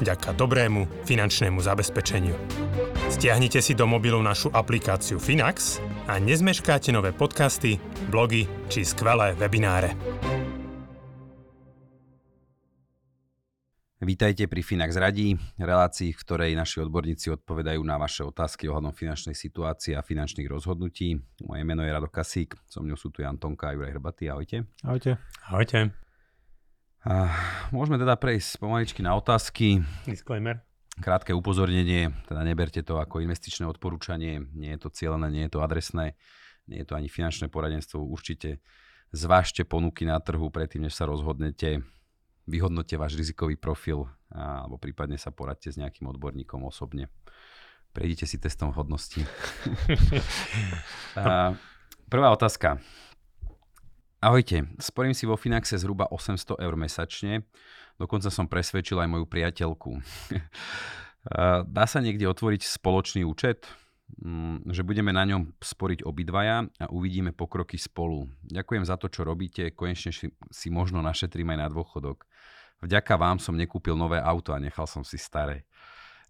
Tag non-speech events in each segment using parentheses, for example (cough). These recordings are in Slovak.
vďaka dobrému finančnému zabezpečeniu. Stiahnite si do mobilu našu aplikáciu Finax a nezmeškáte nové podcasty, blogy či skvelé webináre. Vítajte pri Finax Radí, relácii, v ktorej naši odborníci odpovedajú na vaše otázky ohľadom finančnej situácie a finančných rozhodnutí. Moje meno je Rado Kasík, so mnou sú tu Jan Tonka a Juraj Hrbatý. Ahojte. Ahojte. Ahojte. A môžeme teda prejsť pomaličky na otázky. Disclaimer. Krátke upozornenie, teda neberte to ako investičné odporúčanie, nie je to cieľené, nie je to adresné, nie je to ani finančné poradenstvo. Určite zvážte ponuky na trhu predtým, než sa rozhodnete vyhodnote váš rizikový profil alebo prípadne sa poradte s nejakým odborníkom osobne. Prejdite si testom hodnosti. (laughs) prvá otázka. Ahojte, sporím si vo Finaxe zhruba 800 eur mesačne, dokonca som presvedčil aj moju priateľku. (laughs) Dá sa niekde otvoriť spoločný účet? Mm, že budeme na ňom sporiť obidvaja a uvidíme pokroky spolu. Ďakujem za to, čo robíte, konečne si možno našetrím aj na dôchodok. Vďaka vám som nekúpil nové auto a nechal som si staré.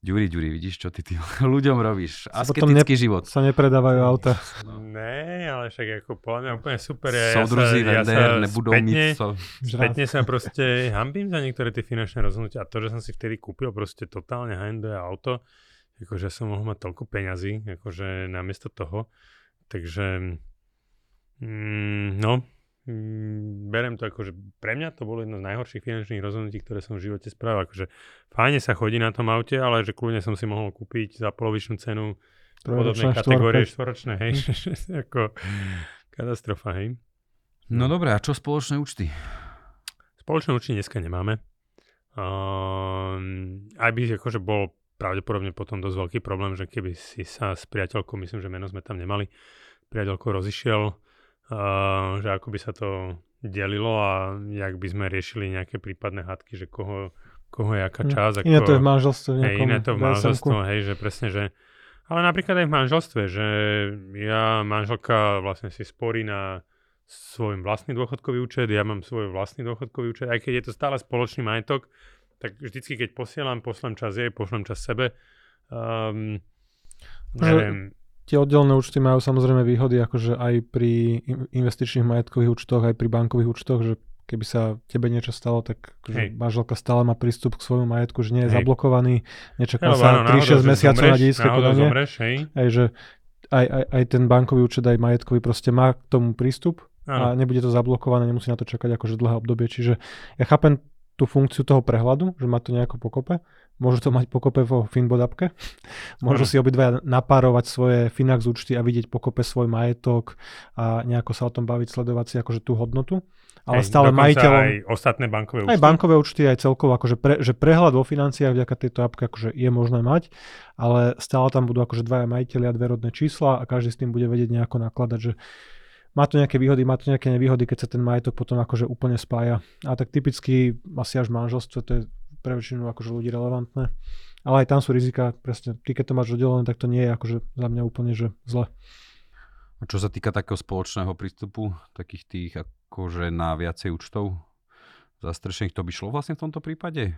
Ďuri, Ďuri, vidíš, čo ty tým (laughs) ľuďom robíš? Asketický ne, život. Sa nepredávajú auta. Ne, ale však ako podľa mňa úplne super. Ja, Soudruzi, ja sa, ja sa nebudú spätne, so... spätne sa proste hambím za niektoré tie finančné rozhodnutia. A to, že som si vtedy kúpil proste totálne handové auto, akože som mohol mať toľko peňazí, akože namiesto toho. Takže, mm, no, mm, berem to ako, že pre mňa to bolo jedno z najhorších finančných rozhodnutí, ktoré som v živote spravil. Akože fajne sa chodí na tom aute, ale že kľudne som si mohol kúpiť za polovičnú cenu podobnej kategórie štvoročné, hej. (laughs) ako katastrofa, hej. No dobré, a čo spoločné účty? Spoločné účty dneska nemáme. Uh, aj by akože bol pravdepodobne potom dosť veľký problém, že keby si sa s priateľkou, myslím, že meno sme tam nemali, priateľkou rozišiel, uh, že ako by sa to delilo a jak by sme riešili nejaké prípadné hadky, že koho, koho je aká časť. Ako, iné to je v manželstve. Hej, iné to v manželstve, hej, že presne, že ale napríklad aj v manželstve, že ja, manželka vlastne si sporí na svoj vlastný dôchodkový účet, ja mám svoj vlastný dôchodkový účet, aj keď je to stále spoločný majetok, tak vždycky, keď posielam, pošlem čas jej, pošlem čas sebe. Um, neviem. Tie oddelené účty majú samozrejme výhody, akože aj pri investičných majetkových účtoch, aj pri bankových účtoch, že keby sa tebe niečo stalo, tak akože manželka stále má prístup k svojmu majetku, že nie je hej. zablokovaný, nečaká sa 3-6 mesiacov na dedické konanie. hej. Hej, že aj, aj, aj ten bankový účet, aj majetkový proste má k tomu prístup ano. a nebude to zablokované, nemusí na to čakať akože dlhé obdobie. Čiže ja chápem tú funkciu toho prehľadu, že má to nejako pokope. Môžu to mať pokope vo Finbot appke. (laughs) Môžu si obidvaja napárovať svoje Finax účty a vidieť pokope svoj majetok a nejako sa o tom baviť, sledovať si akože tú hodnotu. Ale Hej, stále majiteľom... aj ostatné bankové účty. Aj bankové účty, aj celkovo, akože pre, že prehľad vo financiách vďaka tejto appke akože je možné mať, ale stále tam budú akože dvaja majiteľi a dve rodné čísla a každý s tým bude vedieť nejako nakladať, že má to nejaké výhody, má to nejaké nevýhody, keď sa ten majetok potom akože úplne spája. A tak typicky asi až manželstvo, to je pre väčšinu akože ľudí relevantné. Ale aj tam sú rizika, presne, ty keď to máš oddelené, tak to nie je akože za mňa úplne že zle. A čo sa týka takého spoločného prístupu, takých tých akože na viacej účtov zastrešených, to by šlo vlastne v tomto prípade?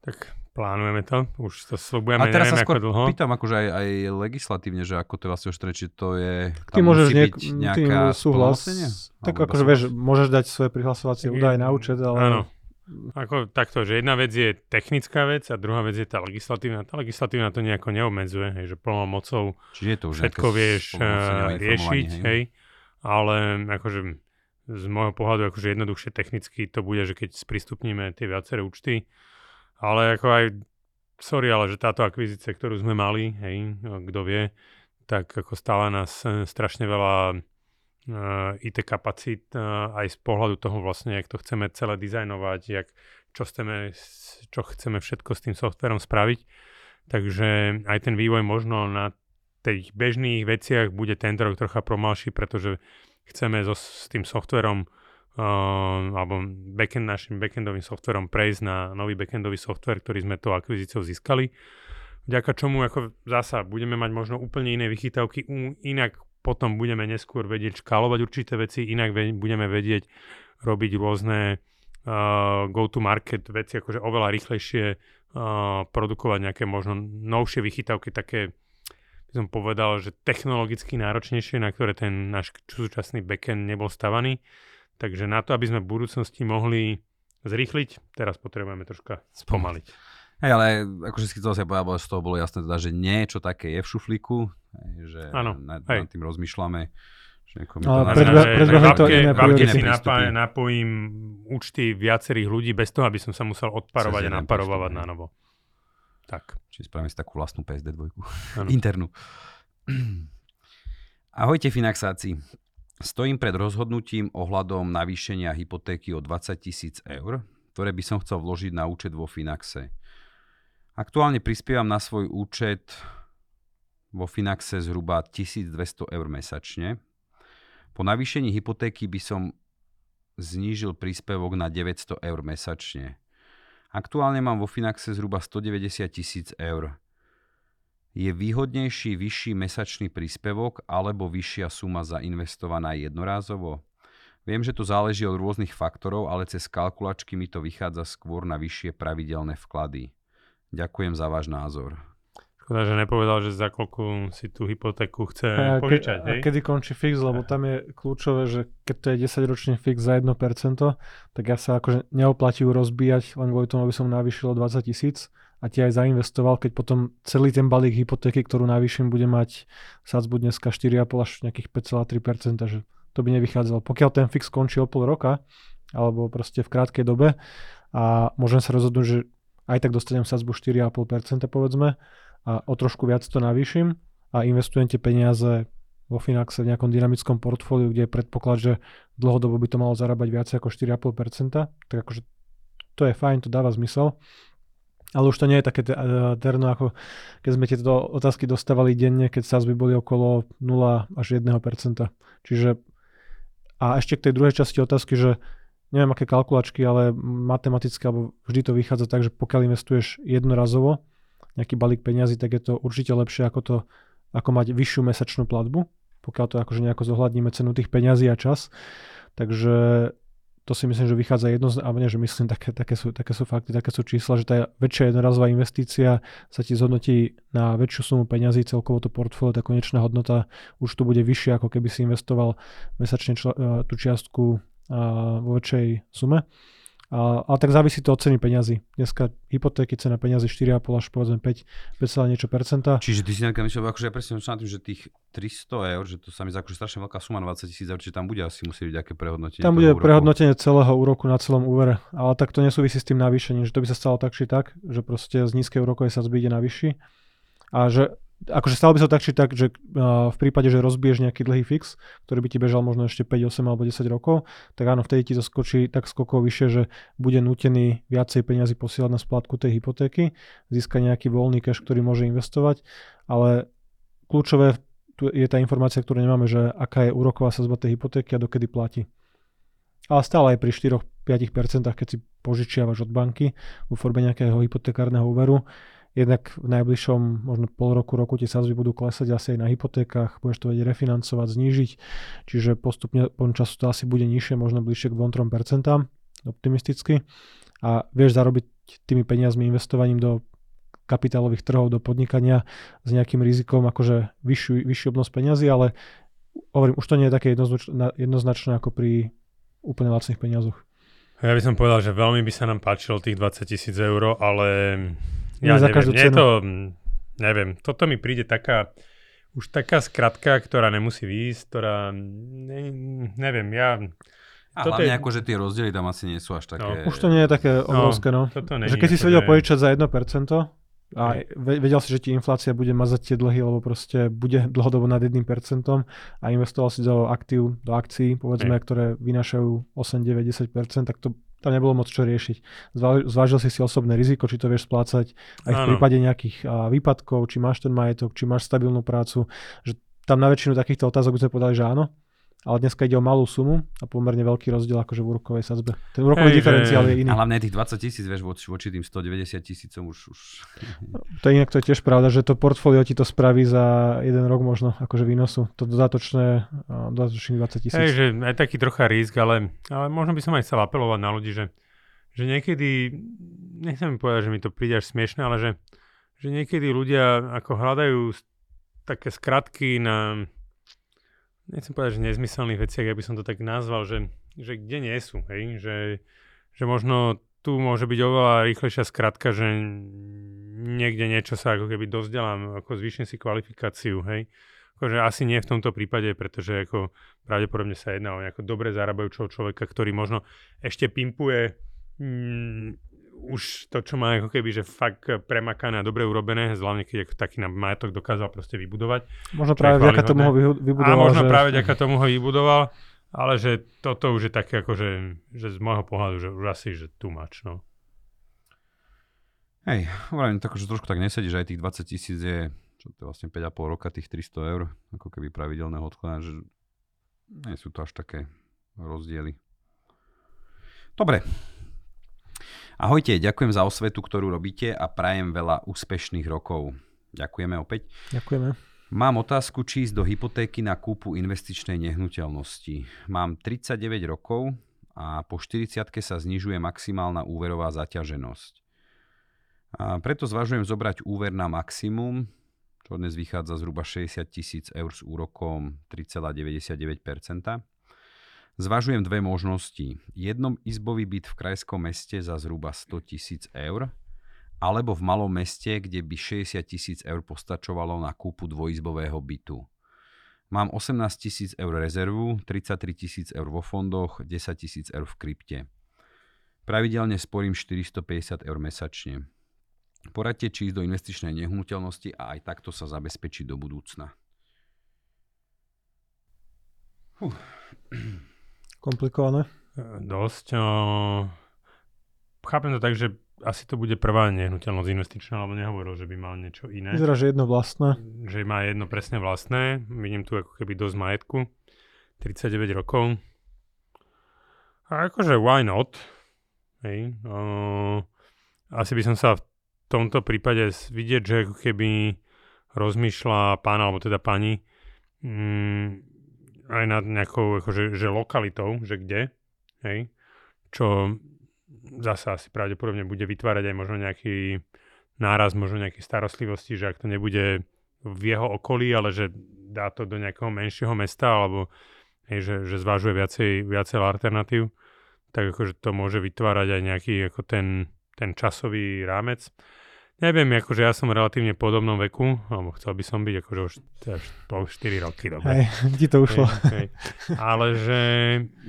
Tak plánujeme to, už to slúbujeme, A teraz neviem, sa skôr ako dlho. pýtam akože aj, aj legislatívne, že ako to je vlastne oštrené, či to je, Ty môžeš musí niek- byť nejaká súhlas, tak akože vieš, môžeš dať svoje prihlasovacie údaje na účet, ale... Áno. Ako takto, že jedna vec je technická vec a druhá vec je tá legislatívna. Tá legislatívna to nejako neobmedzuje, hej, že plnou mocou Čiže to už všetko vieš uh, riešiť, hej. hej. Ale akože z môjho pohľadu akože jednoduchšie technicky to bude, že keď sprístupníme tie viaceré účty, ale ako aj, sorry, ale že táto akvizícia, ktorú sme mali, hej, kto vie, tak ako stále nás e, strašne veľa uh, e, IT kapacít uh, aj z pohľadu toho vlastne, jak to chceme celé dizajnovať, jak, čo, chceme, čo chceme všetko s tým softverom spraviť. Takže aj ten vývoj možno na tých bežných veciach bude tento rok trocha pomalší, pretože chceme so, s tým softverom uh, alebo backend, našim backendovým softverom prejsť na nový backendový software, ktorý sme tou akvizíciou získali. Vďaka čomu ako zasa budeme mať možno úplne iné vychytávky, inak potom budeme neskôr vedieť škálovať určité veci, inak budeme vedieť robiť rôzne uh, go-to-market veci, akože oveľa rýchlejšie uh, produkovať nejaké možno novšie vychytávky, také by som povedal, že technologicky náročnejšie, na ktoré ten náš súčasný backend nebol stavaný. Takže na to, aby sme v budúcnosti mohli zrýchliť, teraz potrebujeme troška spomaliť. Hej, ale akože si to sa povedal, z toho bolo jasné teda, že niečo také je v šuflíku, že ano, nad, nad tým rozmýšľame. Ale predbehli to iné priority. si napáj, napojím účty viacerých ľudí bez toho, aby som sa musel odparovať a naparovať na novo. Tak. Čiže spravím si takú vlastnú PSD dvojku. (laughs) Internú. (clears throat) Ahojte Finaxáci. Stojím pred rozhodnutím ohľadom navýšenia hypotéky o 20 tisíc eur, ktoré by som chcel vložiť na účet vo Finaxe. Aktuálne prispievam na svoj účet vo Finaxe zhruba 1200 eur mesačne po navýšení hypotéky by som znížil príspevok na 900 eur mesačne. Aktuálne mám vo Finaxe zhruba 190 tisíc eur. Je výhodnejší vyšší mesačný príspevok alebo vyššia suma zainvestovaná jednorázovo? Viem, že to záleží od rôznych faktorov, ale cez kalkulačky mi to vychádza skôr na vyššie pravidelné vklady. Ďakujem za váš názor. Škoda, že nepovedal, že za koľko si tú hypotéku chce a požičať. Ke, a kedy končí fix, lebo tam je kľúčové, že keď to je 10-ročný fix za 1%, tak ja sa akože neoplatí ju rozbíjať len kvôli tomu, aby som navýšil 20 tisíc a ti aj zainvestoval, keď potom celý ten balík hypotéky, ktorú navýšim, bude mať sadzbu dneska 4,5 až nejakých 5,3%, že to by nevychádzalo. Pokiaľ ten fix končí o pol roka, alebo proste v krátkej dobe a môžem sa rozhodnúť, že aj tak dostanem sadzbu 4,5% povedzme, a o trošku viac to navýšim a investujem tie peniaze vo Finaxe v nejakom dynamickom portfóliu, kde je predpoklad, že dlhodobo by to malo zarábať viac ako 4,5%, tak akože to je fajn, to dáva zmysel. Ale už to nie je také terno, ako keď sme tieto otázky dostávali denne, keď sa by boli okolo 0 až 1%. Čiže a ešte k tej druhej časti otázky, že neviem aké kalkulačky, ale matematicky, alebo vždy to vychádza tak, že pokiaľ investuješ jednorazovo, nejaký balík peňazí, tak je to určite lepšie ako to, ako mať vyššiu mesačnú platbu, pokiaľ to akože nejako zohľadníme cenu tých peňazí a čas. Takže to si myslím, že vychádza jedno, alebo nie, že myslím, také, také, sú, také sú fakty, také sú čísla, že tá väčšia jednorazová investícia sa ti zhodnotí na väčšiu sumu peňazí, celkovo to portfólio, tá konečná hodnota už tu bude vyššia, ako keby si investoval mesačne čl- e, tú čiastku vo väčšej sume. A, ale tak závisí to od ceny peňazí. Dneska hypotéky, cena peňazí 4,5 až povedzme 5, 5, niečo percenta. Čiže ty si nejaká myšľal, akože ja presne na tým, že tých 300 eur, že to sa mi akože strašne veľká suma, 20 tisíc eur, čiže tam bude asi musieť byť nejaké prehodnotenie. Tam bude úroku. prehodnotenie celého úroku na celom úvere, ale tak to nesúvisí s tým navýšením, že to by sa stalo tak či tak, že proste z nízkej úrokovej sa zbyde na vyšší. A že akože stalo by sa tak či tak, že v prípade, že rozbiješ nejaký dlhý fix, ktorý by ti bežal možno ešte 5, 8 alebo 10 rokov, tak áno, vtedy ti to skočí tak skokov vyššie, že bude nutený viacej peniazy posielať na splátku tej hypotéky, získa nejaký voľný cash, ktorý môže investovať, ale kľúčové tu je tá informácia, ktorú nemáme, že aká je úroková sazba tej hypotéky a dokedy platí. Ale stále aj pri 4-5%, keď si požičiavaš od banky vo forme nejakého hypotekárneho úveru, Jednak v najbližšom možno pol roku, roku tie sazby budú klesať asi aj na hypotékach, budeš to vedieť refinancovať, znížiť, čiže postupne po času to asi bude nižšie, možno bližšie k 2-3% optimisticky a vieš zarobiť tými peniazmi investovaním do kapitálových trhov, do podnikania s nejakým rizikom akože vyšší, vyšší obnos peňazí, ale hovorím, už to nie je také jednoznačné, jednoznačné ako pri úplne lacných peniazoch. Ja by som povedal, že veľmi by sa nám páčilo tých 20 tisíc eur, ale ja za neviem, každú cenu. to, mm, neviem, toto mi príde taká, už taká skratka, ktorá nemusí výjsť, ktorá, ne, neviem, ja... A toto hlavne je... ako, že tie rozdiely tam asi nie sú až také... No, už to nie je také no, obrovské, no. no. Že keď si si vedel požičať za 1% a vedel si, že ti inflácia bude mazať tie dlhy, lebo proste bude dlhodobo nad 1% a investoval si do aktív, do akcií, povedzme, Hej. ktoré vynášajú 8, 9, 10%, tak to tam nebolo moc čo riešiť. Zvážil si si osobné riziko, či to vieš splácať aj v prípade nejakých výpadkov, či máš ten majetok, či máš stabilnú prácu, že tam na väčšinu takýchto otázok by sme povedali, že áno, ale dneska ide o malú sumu a pomerne veľký rozdiel akože v úrokovej sadzbe. Ten úrokový hey, diferenciál je iný. A hlavne tých 20 tisíc, vieš, voči, voči tým 190 tisícom už, už... To je inak to je tiež pravda, že to portfólio ti to spraví za jeden rok možno, akože výnosu. To dodatočné, dodatočných 20 tisíc. Hej, že aj taký trocha risk, ale, ale možno by som aj chcel apelovať na ľudí, že, že niekedy, nechcem povedať, že mi to príde až smiešne, ale že, že niekedy ľudia ako hľadajú také skratky na nechcem povedať, že nezmyselných veciach, aby som to tak nazval, že, že kde nie sú, hej? Že, že možno tu môže byť oveľa rýchlejšia skratka, že niekde niečo sa ako keby dozdelám, ako zvýšim si kvalifikáciu, hej? Akože asi nie v tomto prípade, pretože ako pravdepodobne sa jedná o nejako dobre zarábajúceho človeka, ktorý možno ešte pimpuje mm, už to, čo má ako keby, že fakt premakané a dobre urobené, hlavne keď ako taký na majetok dokázal proste vybudovať. Možno práve vďaka tomu ho vybudoval. A možno že... práve vďaka tomu ho vybudoval, ale že toto už je také ako, že, že z môjho pohľadu, že už asi, že tu mač, no. Hej, hovorím tak, že trošku tak nesedí, že aj tých 20 tisíc je, čo to je vlastne 5,5 roka, tých 300 eur, ako keby pravidelného odkladu, že nie sú to až také rozdiely. Dobre, Ahojte, ďakujem za osvetu, ktorú robíte a prajem veľa úspešných rokov. Ďakujeme opäť. Ďakujeme. Mám otázku, či ísť do hypotéky na kúpu investičnej nehnuteľnosti. Mám 39 rokov a po 40 sa znižuje maximálna úverová zaťaženosť. A preto zvažujem zobrať úver na maximum, čo dnes vychádza zhruba 60 tisíc eur s úrokom 3,99%. Zvažujem dve možnosti. Jednom izbový byt v krajskom meste za zhruba 100 tisíc eur, alebo v malom meste, kde by 60 tisíc eur postačovalo na kúpu dvojizbového bytu. Mám 18 tisíc eur rezervu, 33 tisíc eur vo fondoch, 10 tisíc eur v krypte. Pravidelne sporím 450 eur mesačne. Poradte, či ísť do investičnej nehnuteľnosti a aj takto sa zabezpečiť do budúcna. Huh. Komplikované? E, dosť. Chápem to tak, že asi to bude prvá nehnuteľnosť investičná, lebo nehovoril, že by mal niečo iné. Vyzerá, že jedno vlastné. Že má jedno presne vlastné. Vidím tu ako keby dosť majetku. 39 rokov. A akože why not? Hej. O... Asi by som sa v tomto prípade vidieť, že ako keby rozmýšľa pán, alebo teda pani, mm, aj nad nejakou akože, že lokalitou, že kde, hej, čo zasa asi pravdepodobne bude vytvárať aj možno nejaký náraz, možno nejaké starostlivosti, že ak to nebude v jeho okolí, ale že dá to do nejakého menšieho mesta, alebo hej, že, že zvážuje viacej, viacej alternatív, tak akože to môže vytvárať aj nejaký ako ten, ten časový rámec. Neviem, akože ja som v relatívne podobnom veku, alebo chcel by som byť akože už, po 4 roky, dobre. Hej, ti to ušlo. Hej, hej. Ale že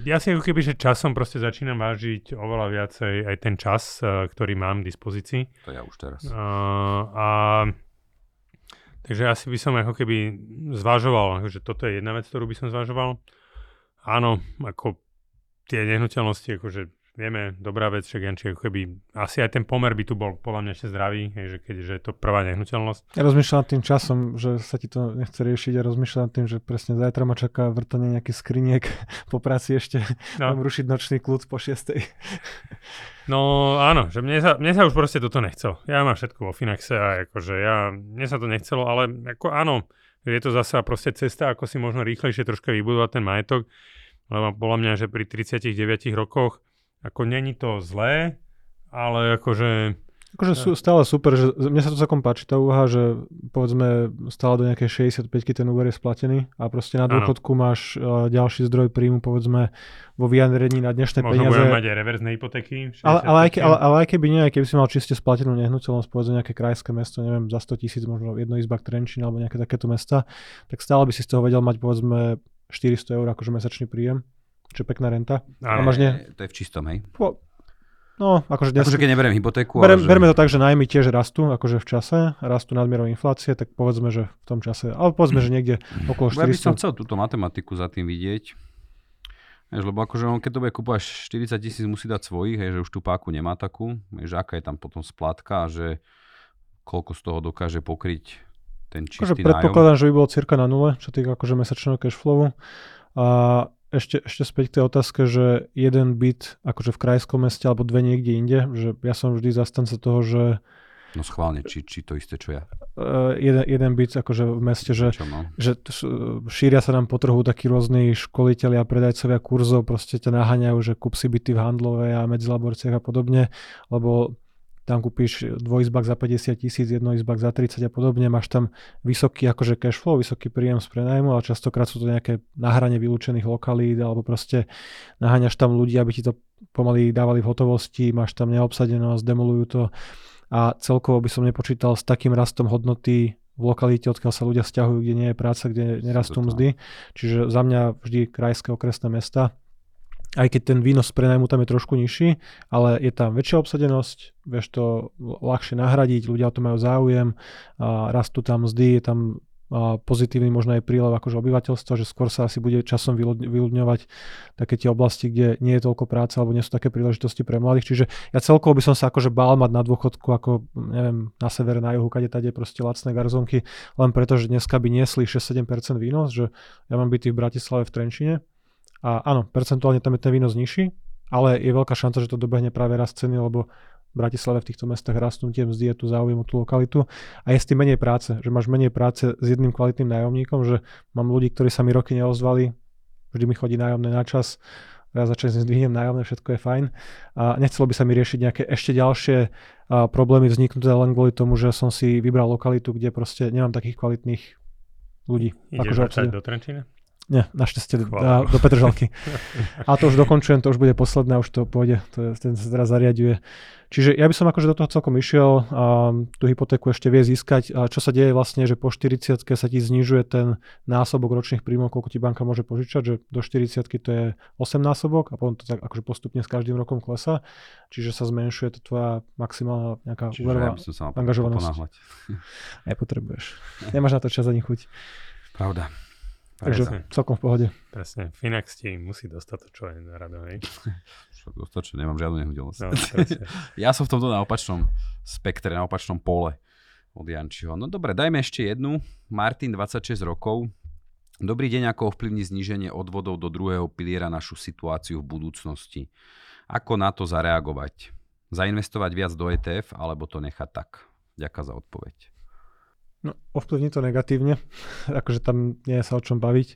ja si ako keby, že časom proste začínam vážiť oveľa viacej aj ten čas, uh, ktorý mám v dispozícii. To ja už teraz. Uh, a takže asi by som ako keby zvažoval, že toto je jedna vec, ktorú by som zvažoval. Áno, ako tie nehnuteľnosti, akože vieme, dobrá vec, však keby, asi aj ten pomer by tu bol podľa mňa ešte zdravý, hej, že keďže je to prvá nehnuteľnosť. Ja rozmýšľam nad tým časom, že sa ti to nechce riešiť a rozmýšľam nad tým, že presne zajtra ma čaká vrtanie nejakých skriniek (laughs) po práci ešte, no. rušiť nočný kľud po šiestej. No áno, že mne sa, mne sa už proste toto nechcelo. Ja mám všetko vo Finaxe a akože ja, mne sa to nechcelo, ale ako áno, je to zase proste cesta, ako si možno rýchlejšie troška vybudovať ten majetok, lebo podľa mňa, že pri 39 rokoch ako není to zlé, ale akože... Akože sú stále super, že mne sa to celkom páči tá úha, že povedzme stále do nejakej 65 ten úver je splatený a proste na dôchodku ano. máš uh, ďalší zdroj príjmu povedzme vo vyjadrení na dnešné Možno peniaze. Možno mať aj reverzné hypotéky. Ale, ale, aj, ale, ale aj keby nie, keby si mal čiste splatenú nehnuteľnosť, povedzme nejaké krajské mesto, neviem, za 100 tisíc, možno jedno izba Trenčín alebo nejaké takéto mesta, tak stále by si z toho vedel mať povedzme 400 eur akože mesačný príjem čo pekná renta. A máš ne... To je v čistom, hej? Po, no, akože dnes... Akože keď neberiem hypotéku, berem, ale že... Berme to tak, že najmy tiež rastú, akože v čase, rastú nadmierou inflácie, tak povedzme, že v tom čase, ale povedzme, že niekde okolo 400. Ja by som chcel túto matematiku za tým vidieť, Vieš, lebo akože on keď to bude kúpať 40 tisíc musí dať svojich, hej, že už tú páku nemá takú, že aká je tam potom splátka a že koľko z toho dokáže pokryť ten čistý akože predpokladám, že by bolo cirka na nule, čo týka akože mesačného cashflowu. A ešte, ešte späť k tej otázke, že jeden byt akože v krajskom meste alebo dve niekde inde, že ja som vždy zastanca toho, že No schválne, či, či to isté, čo ja. Uh, jeden, jeden byt akože v meste, že, čo, no? že šíria sa nám po trhu takí rôzni školiteľi a predajcovia kurzov, proste ťa naháňajú, že kúp si byty v handlovej a medzilaborciach a podobne, lebo tam kúpiš dvojizbak za 50 tisíc, jednoizbak za 30 a podobne, máš tam vysoký akože cash flow, vysoký príjem z prenajmu, ale častokrát sú to nejaké nahranie vylúčených lokalít, alebo proste naháňaš tam ľudí, aby ti to pomaly dávali v hotovosti, máš tam neobsadenosť, demolujú to. A celkovo by som nepočítal s takým rastom hodnoty v lokalite, odkiaľ sa ľudia stiahujú, kde nie je práca, kde nerastú mzdy. Čiže za mňa vždy krajské okresné mesta aj keď ten výnos pre najmu tam je trošku nižší, ale je tam väčšia obsadenosť, vieš to ľahšie nahradiť, ľudia o to majú záujem, a rastú tam mzdy, je tam pozitívny možno aj prílev akože obyvateľstva, že skôr sa asi bude časom vyľudňovať také tie oblasti, kde nie je toľko práce alebo nie sú také príležitosti pre mladých. Čiže ja celkovo by som sa akože bál mať na dôchodku ako neviem, na severe, na juhu, kade tade proste lacné garzonky, len preto, že dneska by niesli 6-7% výnos, že ja mám byty v Bratislave v Trenčine, a áno, percentuálne tam je ten výnos nižší, ale je veľká šanca, že to dobehne práve rast ceny, lebo v Bratislave v týchto mestách rastú tie mzdy, je tu záujem o tú lokalitu a je s tým menej práce, že máš menej práce s jedným kvalitným nájomníkom, že mám ľudí, ktorí sa mi roky neozvali, vždy mi chodí nájomné na čas, ja začnem zdvihnem nájomné, všetko je fajn. A nechcelo by sa mi riešiť nejaké ešte ďalšie a, problémy vzniknuté len kvôli tomu, že som si vybral lokalitu, kde proste nemám takých kvalitných ľudí. Ideš akože do Trenčína? Nie, našťastie do, do Petržalky. A to už dokončujem, to už bude posledné, už to pôjde, to je, ten sa teraz zariaduje. Čiže ja by som akože do toho celkom išiel a tú hypotéku ešte vie získať. A čo sa deje vlastne, že po 40 sa ti znižuje ten násobok ročných príjmov, koľko ti banka môže požičať, že do 40 to je 8 násobok a potom to tak akože postupne s každým rokom klesa. Čiže sa zmenšuje to tvoja maximálna nejaká úverová ja angažovanosť. (laughs) Nepotrebuješ. Nemáš na to čas ani chuť. Pravda. Takže Presne. celkom v pohode. Presne. Finax ti musí dostať to, čo je na rado, hej? (laughs) Dostať, čo nemám žiadnu nehnuteľnosť. No, (laughs) ja som v tomto na opačnom spektre, na opačnom pole od Jančiho. No dobre, dajme ešte jednu. Martin, 26 rokov. Dobrý deň, ako ovplyvní zníženie odvodov do druhého piliera našu situáciu v budúcnosti. Ako na to zareagovať? Zainvestovať viac do ETF alebo to nechať tak? Ďakujem za odpoveď. No, ovplyvní to negatívne, (laughs) akože tam nie je sa o čom baviť.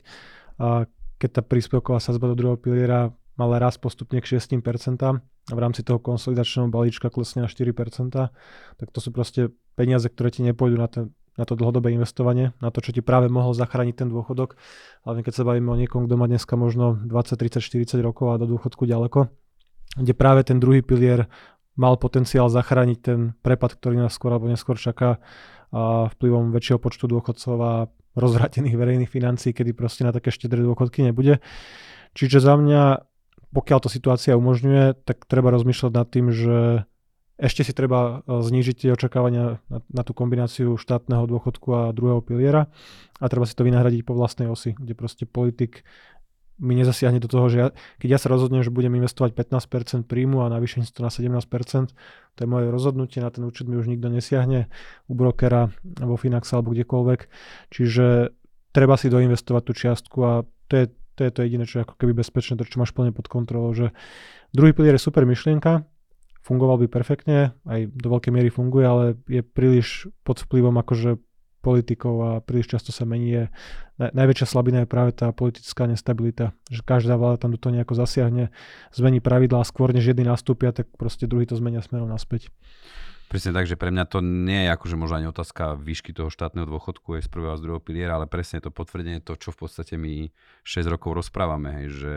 A keď tá príspevková sazba do druhého piliera mala raz postupne k 6% a v rámci toho konsolidačného balíčka klesne na 4%, tak to sú proste peniaze, ktoré ti nepôjdu na, ten, na to dlhodobé investovanie, na to, čo ti práve mohol zachrániť ten dôchodok. Hlavne keď sa bavíme o niekom, kto má dneska možno 20, 30, 40 rokov a do dôchodku ďaleko, kde práve ten druhý pilier mal potenciál zachrániť ten prepad, ktorý nás skôr alebo neskôr čaká vplyvom väčšieho počtu dôchodcov a rozhratených verejných financií, kedy proste na také štedré dôchodky nebude. Čiže za mňa, pokiaľ to situácia umožňuje, tak treba rozmýšľať nad tým, že ešte si treba e, znížiť tie očakávania na, na tú kombináciu štátneho dôchodku a druhého piliera a treba si to vynahradiť po vlastnej osi, kde proste politik mi nezasiahne do toho, že ja, keď ja sa rozhodnem, že budem investovať 15% príjmu a navýšim si to na 17%, to je moje rozhodnutie, na ten účet mi už nikto nesiahne u brokera, vo Finaxe alebo kdekoľvek. Čiže treba si doinvestovať tú čiastku a to je, to je to jediné, čo je ako keby bezpečné, to čo máš plne pod kontrolou, že druhý pilier je super myšlienka, fungoval by perfektne, aj do veľkej miery funguje, ale je príliš pod vplyvom akože politikov a príliš často sa mení. Je, najväčšia slabina je práve tá politická nestabilita, že každá vláda tam do toho nejako zasiahne, zmení pravidlá skôr, než jedný nastúpia, tak proste druhý to zmenia smerom naspäť. Presne tak, že pre mňa to nie je akože možno ani otázka výšky toho štátneho dôchodku je z prvého a z druhého piliera, ale presne to potvrdenie to, čo v podstate my 6 rokov rozprávame, hej, že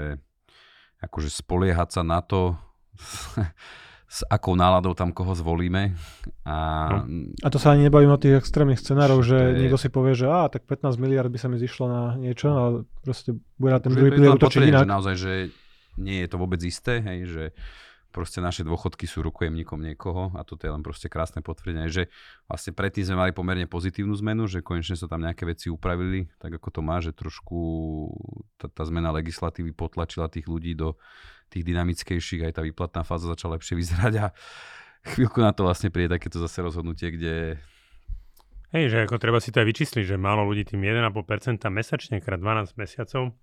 akože spoliehať sa na to (laughs) s akou náladou tam koho zvolíme. A, no. a to sa ani nebavím o tých extrémnych scenároch, že je... niekto si povie, že á, tak 15 miliard by sa mi zišlo na niečo, ale proste bude na ten druhý pilier útočiť inak. Že naozaj, že nie je to vôbec isté, hej, že proste naše dôchodky sú rukojemníkom niekoho a toto je len proste krásne potvrdenie, že vlastne predtým sme mali pomerne pozitívnu zmenu, že konečne sa tam nejaké veci upravili, tak ako to má, že trošku tá, tá zmena legislatívy potlačila tých ľudí do tých dynamickejších, aj tá výplatná fáza začala lepšie vyzerať a chvíľku na to vlastne príde takéto zase rozhodnutie, kde Hej, že ako treba si to aj vyčísliť, že málo ľudí tým 1,5% mesačne krát 12 mesiacov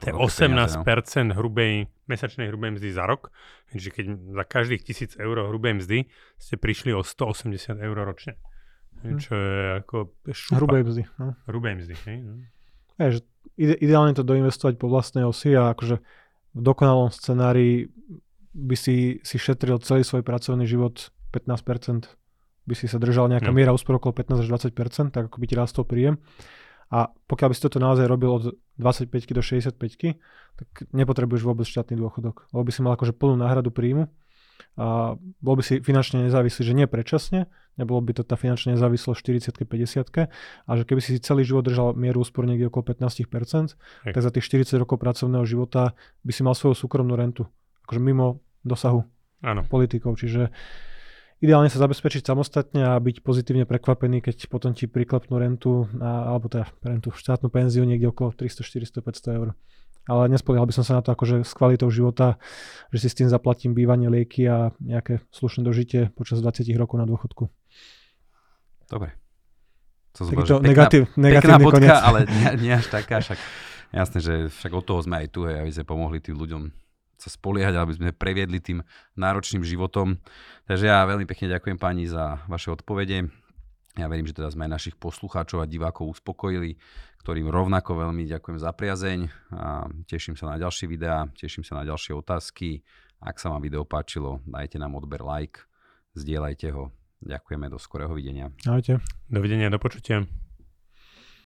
to je 18% peniaze, no. hrubej, mesačnej hrubej mzdy za rok. Takže keď za každých 1000 eur hrubej mzdy ste prišli o 180 eur ročne. Hm. Čo je ako šupa. Hrubej mzdy. No. Hrubej mzdy, hej. No. Je, že ide, ideálne to doinvestovať po vlastnej osi a akože v dokonalom scenári by si, si šetril celý svoj pracovný život 15%, by si sa držal nejaká no. miera úspor okolo 15 až 20%, tak ako by ti rastol príjem. A pokiaľ by si toto naozaj robil od 25 do 65, tak nepotrebuješ vôbec štátny dôchodok. Lebo by si mal akože plnú náhradu príjmu a bol by si finančne nezávislý, že nie predčasne, nebolo by to tá finančná nezávislosť 40 50 a že keby si celý život držal mieru úspor niekde okolo 15%, Hej. tak za tých 40 rokov pracovného života by si mal svoju súkromnú rentu. Akože mimo dosahu Áno. politikov. Čiže ideálne sa zabezpečiť samostatne a byť pozitívne prekvapený, keď potom ti priklepnú rentu, a, alebo teda rentu, štátnu penziu niekde okolo 300, 400, 500 eur. Ale nespoliehal by som sa na to akože s kvalitou života, že si s tým zaplatím bývanie, lieky a nejaké slušné dožitie počas 20 rokov na dôchodku. Dobre. To Takýto negatív, pekná bodka, ale nie, nie až taká, však jasné, že však od toho sme aj tu, aby sme pomohli tým ľuďom sa spoliehať, aby sme previedli tým náročným životom. Takže ja veľmi pekne ďakujem pani za vaše odpovede. Ja verím, že teda sme aj našich poslucháčov a divákov uspokojili, ktorým rovnako veľmi ďakujem za priazeň a teším sa na ďalšie videá, teším sa na ďalšie otázky. Ak sa vám video páčilo, dajte nám odber like, zdieľajte ho. Ďakujeme, do skorého videnia. Ahojte. Dovidenia, do počutia.